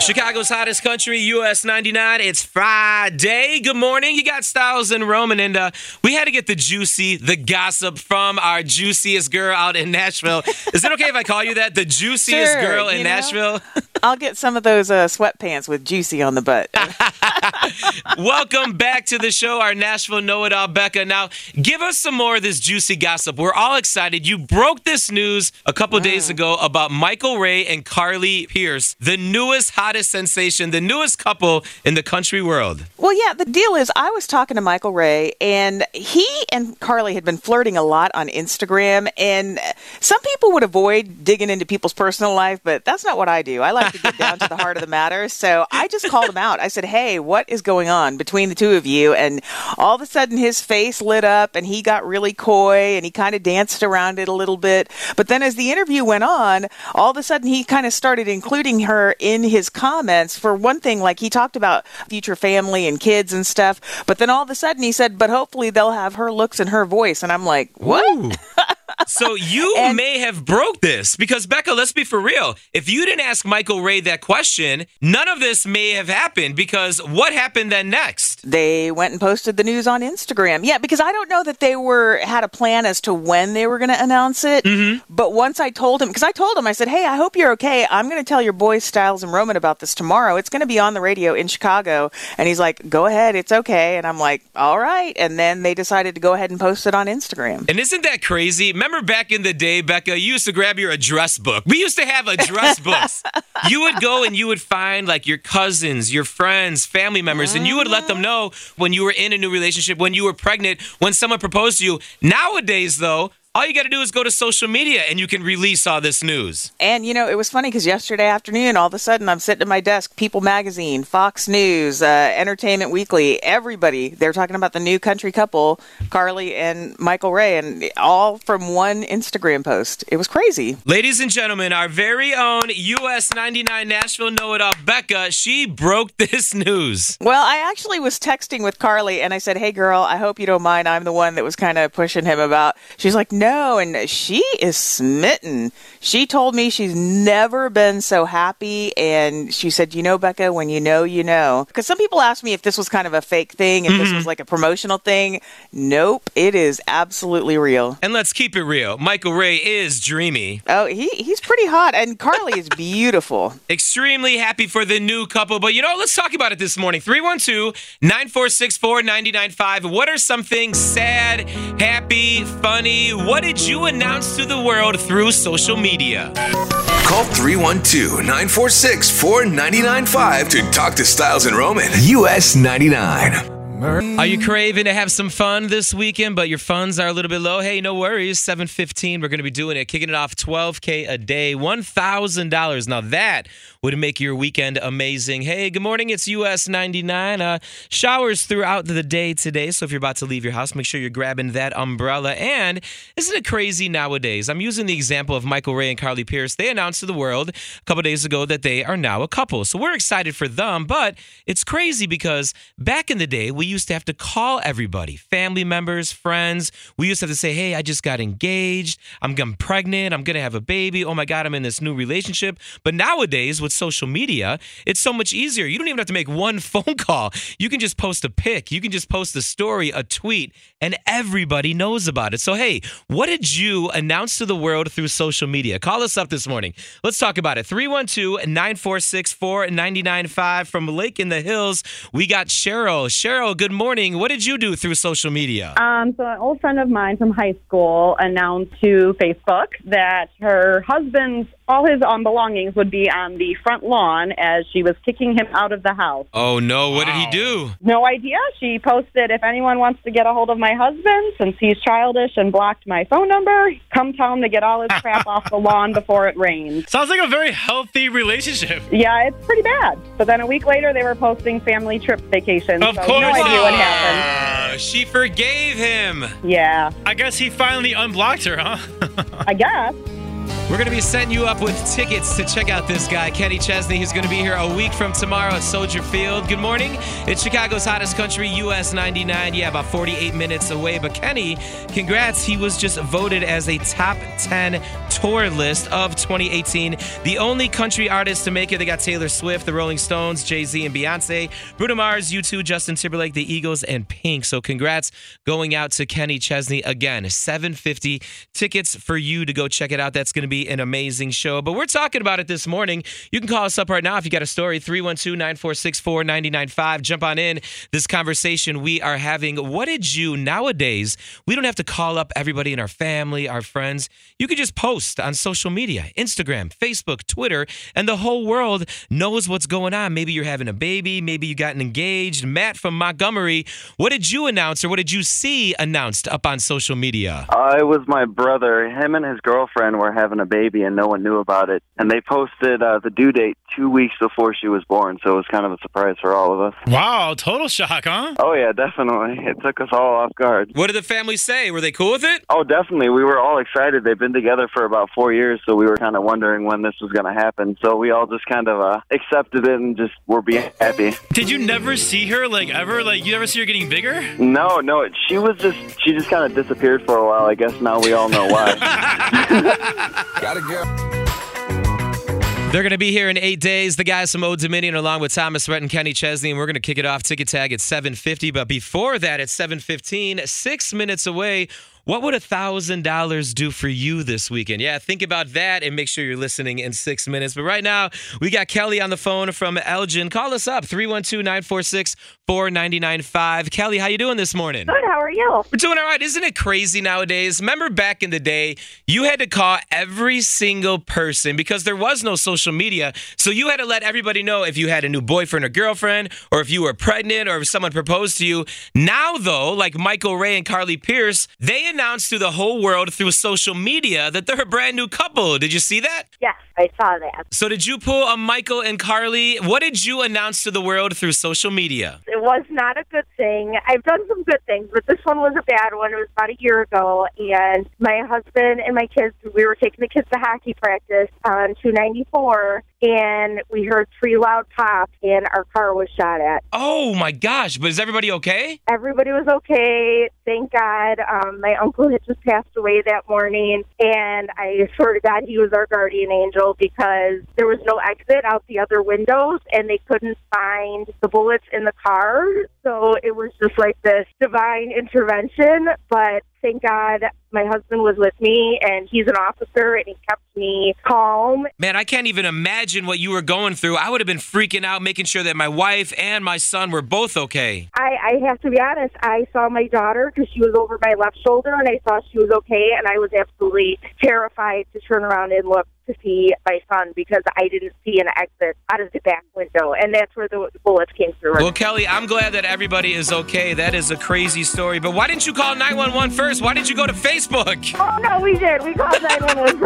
Chicago's hottest country, US 99. It's Friday. Good morning. You got Styles and Roman, and uh, we had to get the juicy, the gossip from our juiciest girl out in Nashville. Is it okay if I call you that? The juiciest Sure, girl in you know. Nashville? I'll get some of those uh, sweatpants with juicy on the butt. Welcome back to the show, our Nashville Know It All, Becca. Now, give us some more of this juicy gossip. We're all excited. You broke this news a couple days ago about Michael Ray and Carly Pearce, the newest, hottest sensation, the newest couple in the country world. well, yeah, the deal is I was talking to Michael Ray, and he and Carly had been flirting a lot on Instagram. And some people would avoid digging into people's personal life, but that's not what I do. I like to get down to the heart of the matter. So I just called him out. I said, hey, what is going on between the two of you? And all of a sudden, his face lit up, and he got really coy, and he kind of danced around it a little bit. But then as the interview went on, all of a sudden, he kind of started including her in his comments. For one thing, like he talked about future family and kids and stuff. But then all of a sudden, he said, but hopefully they'll have her looks and her voice. And I'm like, what? So you And- may have broke this because Becca, let's be for real. If you didn't ask Michael Ray that question, none of this may have happened because what happened then next? They went and posted the news on Instagram. Yeah, because I don't know that they were had a plan as to when they were going to announce it. Mm-hmm. But once I told him, because I told him, I said, "Hey, I hope you're okay. I'm going to tell your boys Styles and Roman about this tomorrow. It's going to be on the radio in Chicago." And he's like, "Go ahead, it's okay." And I'm like, "All right." And then they decided to go ahead and post it on Instagram. And isn't that crazy? Remember back in the day, Becca, you used to grab your address book. We used to have address books. You would go and you would find like your cousins, your friends, family members, and you would let them know when you were in a new relationship, when you were pregnant, when someone proposed to you. Nowadays, though, all you got to do is go to social media and you can release all this news. And you know, it was funny because yesterday afternoon, all of a sudden, I'm sitting at my desk. People Magazine, Fox News, uh, Entertainment Weekly, everybody. They're talking about the new country couple, Carly and Michael Ray, and all from one Instagram post. It was crazy. Ladies and gentlemen, our very own US 99 Nashville Know It All, Becca, she broke this news. Well, I actually was texting with Carly, and I said, "Hey, girl, I hope you don't mind. I'm the one that was kind of pushing him about." She's like, "No," and she is smitten. She told me she's never been so happy, and she said, "You know, Becca, when you know, you know." Because some people asked me if this was kind of a fake thing, if this mm-hmm. was like a promotional thing. Nope, it is absolutely real. And let's keep it real. Michael Ray is dreamy. Oh, he he's pretty hot, and Carly is beautiful. Extremely happy for the new couple. But you know, let's talk about it this morning. 312 946 4995. What are some things sad, happy, funny? What did you announce to the world through social media? Call 312 946 4995 to talk to Styles and Roman. US 99. Are you craving to have some fun this weekend, but your funds are a little bit low? Hey, no worries. 715, we're going to be doing it, kicking it off 12K a day, $1,000. Now that would make your weekend amazing. Hey, good morning. It's US 99. Uh, showers throughout the day today. So if you're about to leave your house, make sure you're grabbing that umbrella. And isn't it crazy nowadays? I'm using the example of Michael Ray and Carly Pearce. They announced to the world a couple days ago that they are now a couple. So we're excited for them, but it's crazy because back in the day, we used to have to call everybody, family members, friends. We used to have to say, hey, I just got engaged. I'm, I'm pregnant. I'm going to have a baby. Oh my God, I'm in this new relationship. But nowadays, with social media, it's so much easier. You don't even have to make one phone call. You can just post a pic, you can just post a story, a tweet, and everybody knows about it. So, hey, what did you announce to the world through social media? Call us up this morning. Let's talk about it. 312 946 4995 from Lake in the Hills. We got Cheryl. Cheryl, good morning. What did you do through social media? Um, so an old friend of mine from high school announced to Facebook that her husband's all his um, belongings would be on the front lawn as she was kicking him out of the house. Oh no, what did he do? No idea. She posted, if anyone wants to get a hold of my husband, since he's childish and blocked my phone number, come tell him to get all his crap off the lawn before it rains. Sounds like a very healthy relationship. Yeah, it's pretty bad. But then a week later, they were posting family trip vacations. Of so course. No idea what happened. She forgave him. Yeah, I guess he finally unblocked her, huh? I guess. We're going to be setting you up with tickets to check out this guy, Kenny Chesney, He's going to be here a week from tomorrow at Soldier Field. Good morning. It's Chicago's hottest country, US 99. Yeah, about 48 minutes away. But Kenny, congrats. He was just voted as a top 10 tour list of 2018. The only country artist to make it. They got Taylor Swift, the Rolling Stones, Jay Z, and Beyonce, Bruno Mars, U2, Justin Timberlake, the Eagles, and Pink. So congrats going out to Kenny Chesney again. 750 tickets for you to go check it out. That's going to be an amazing show. But we're talking about it this morning. You can call us up right now if you got a story 312 946 4995. Jump on in this conversation we are having. What did you nowadays? We don't have to call up everybody in our family, our friends. You can just post on social media Instagram, Facebook, Twitter, and the whole world knows what's going on. Maybe you're having a baby, maybe you gotten engaged. Matt from Montgomery, what did you announce or what did you see announced up on social media? Uh, it was my brother. Him and his girlfriend were having a baby, and no one knew about it. And they posted uh, the due date two weeks before she was born, so it was kind of a surprise for all of us. wow, total shock, huh? Oh yeah, definitely. It took us all off guard. What did the family say? Were they cool with it? Oh, definitely. We were all excited. They've been together for about four years, so we were kind of wondering when this was going to happen. So we all just kind of uh, accepted it and just were being happy. Did you never see her, like, ever? Like, you never see her getting bigger? No, no, she was just she just kind of disappeared for a while. I guess now we all know why. Gotta go. They're going to be here in eight days. The guys from Old Dominion, along with Thomas Rhett and Kenny Chesney, and we're going to kick it off. Ticket tag at 7:50. But before that, at 7:15, six minutes away. What would a thousand dollars do for you this weekend? Yeah, think about that and make sure you're listening in six minutes. But right now, we got Kelly on the phone from Elgin. Call us up 312-946-4995. Kelly, how you doing this morning? Good. How are you? We're doing all right. Isn't it crazy nowadays? Remember back in the day, you had to call every single person because there was no social media. So you had to let everybody know if you had a new boyfriend or girlfriend, or if you were pregnant, or if someone proposed to you. Now, though, like Michael Ray and Carly Pearce, they announced to the whole world through social media that they're a brand new couple. Did you see that? Yes, I saw that. So did you pull a Michael and Carly? What did you announce to the world through social media? It was not a good thing. I've done some good things, but this one was a bad one. It was about a year ago, and my husband and my kids, we were taking the kids to hockey practice on 294, and we heard three loud pops, and our car was shot at. Oh my gosh, but is everybody okay? Everybody was okay, thank God. Um, my uncle had just passed away that morning, and I swear to God, he was our guardian angel because there was no exit out the other windows, and they couldn't find the bullets in the car. So it was just like this divine intervention. But thank God my husband was with me, and he's an officer, and he kept me calm. Man, I can't even imagine what you were going through. I would have been freaking out, making sure that my wife and my son were both okay. I, I have to be honest. I saw my daughter because she was over my left shoulder, and I saw she was okay, and I was absolutely terrified to turn around and look to see my son because I didn't see an exit out of the back window, and that's where the bullets came through. Well, Kelly, I'm glad that everybody is okay. That is a crazy story. But why didn't you call 911 first? Why didn't you go to Facebook? Oh no, we did. We called 911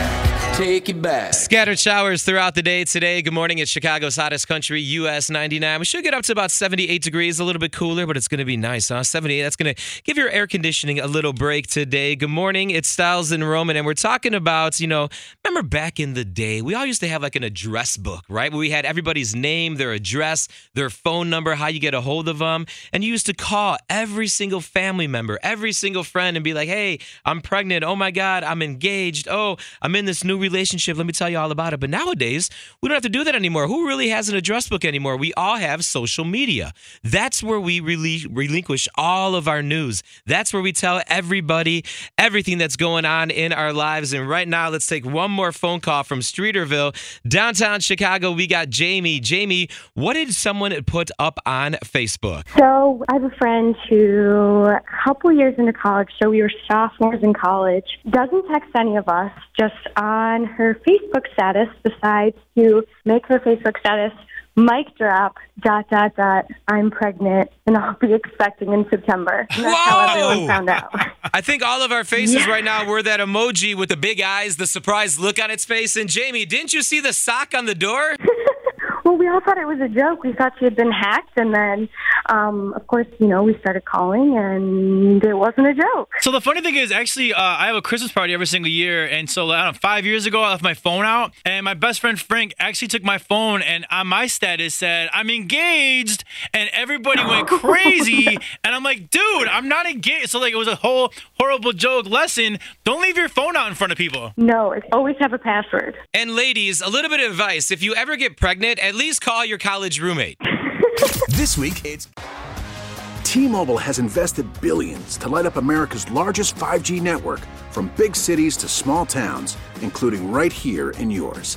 first. Take it back. Scattered showers throughout the day today. Good morning. It's Chicago's hottest country, US 99. We should get up to about 78 degrees, a little bit cooler, but it's going to be nice, huh? 78. That's going to give your air conditioning a little break today. Good morning. It's Styles and Roman, and we're talking about, you know, remember back in the day, we all used to have like an address book, right? Where we had everybody's name, their address, their phone number, how you get a hold of them. And you used to call every single family member, every single friend, and be like, hey, I'm pregnant. Oh my God, I'm engaged. Oh, I'm in this new relationship. Let me tell you all about it. But nowadays, we don't have to do that anymore. Who really has an address book anymore? We all have social media. That's where we really relinquish all of our news. That's where we tell everybody everything that's going on in our lives. And right now, let's take one more phone call from Streeterville, downtown Chicago. We got Jamie. Jamie, what did someone put up on Facebook? So I have a friend who, a couple years into college, so we were sophomores in college, doesn't text any of us, just on her Facebook status decides to make her Facebook status mic drop, dot, dot, dot, I'm pregnant and I'll be expecting in September. And that's how everyone found out. I think all of our faces Yeah. right now were that emoji with the big eyes, the surprised look on its face. And Jamie, didn't you see the sock on the door? Well, we all thought it was a joke. We thought she had been hacked. And then, um, of course, you know, we started calling and it wasn't a joke. So the funny thing is, actually, uh, I have a Christmas party every single year, and so I don't know, five years ago, I left my phone out, and my best friend Frank actually took my phone, and on my status said, "I'm engaged," and everybody went crazy, and I'm like, "Dude, I'm not engaged." So like, it was a whole horrible joke lesson. Don't leave your phone out in front of people. No, it's always have a password. And ladies, a little bit of advice. If you ever get pregnant, at least call your college roommate. This week, it's T-Mobile has invested billions to light up America's largest 5G network from big cities to small towns, including right here in yours.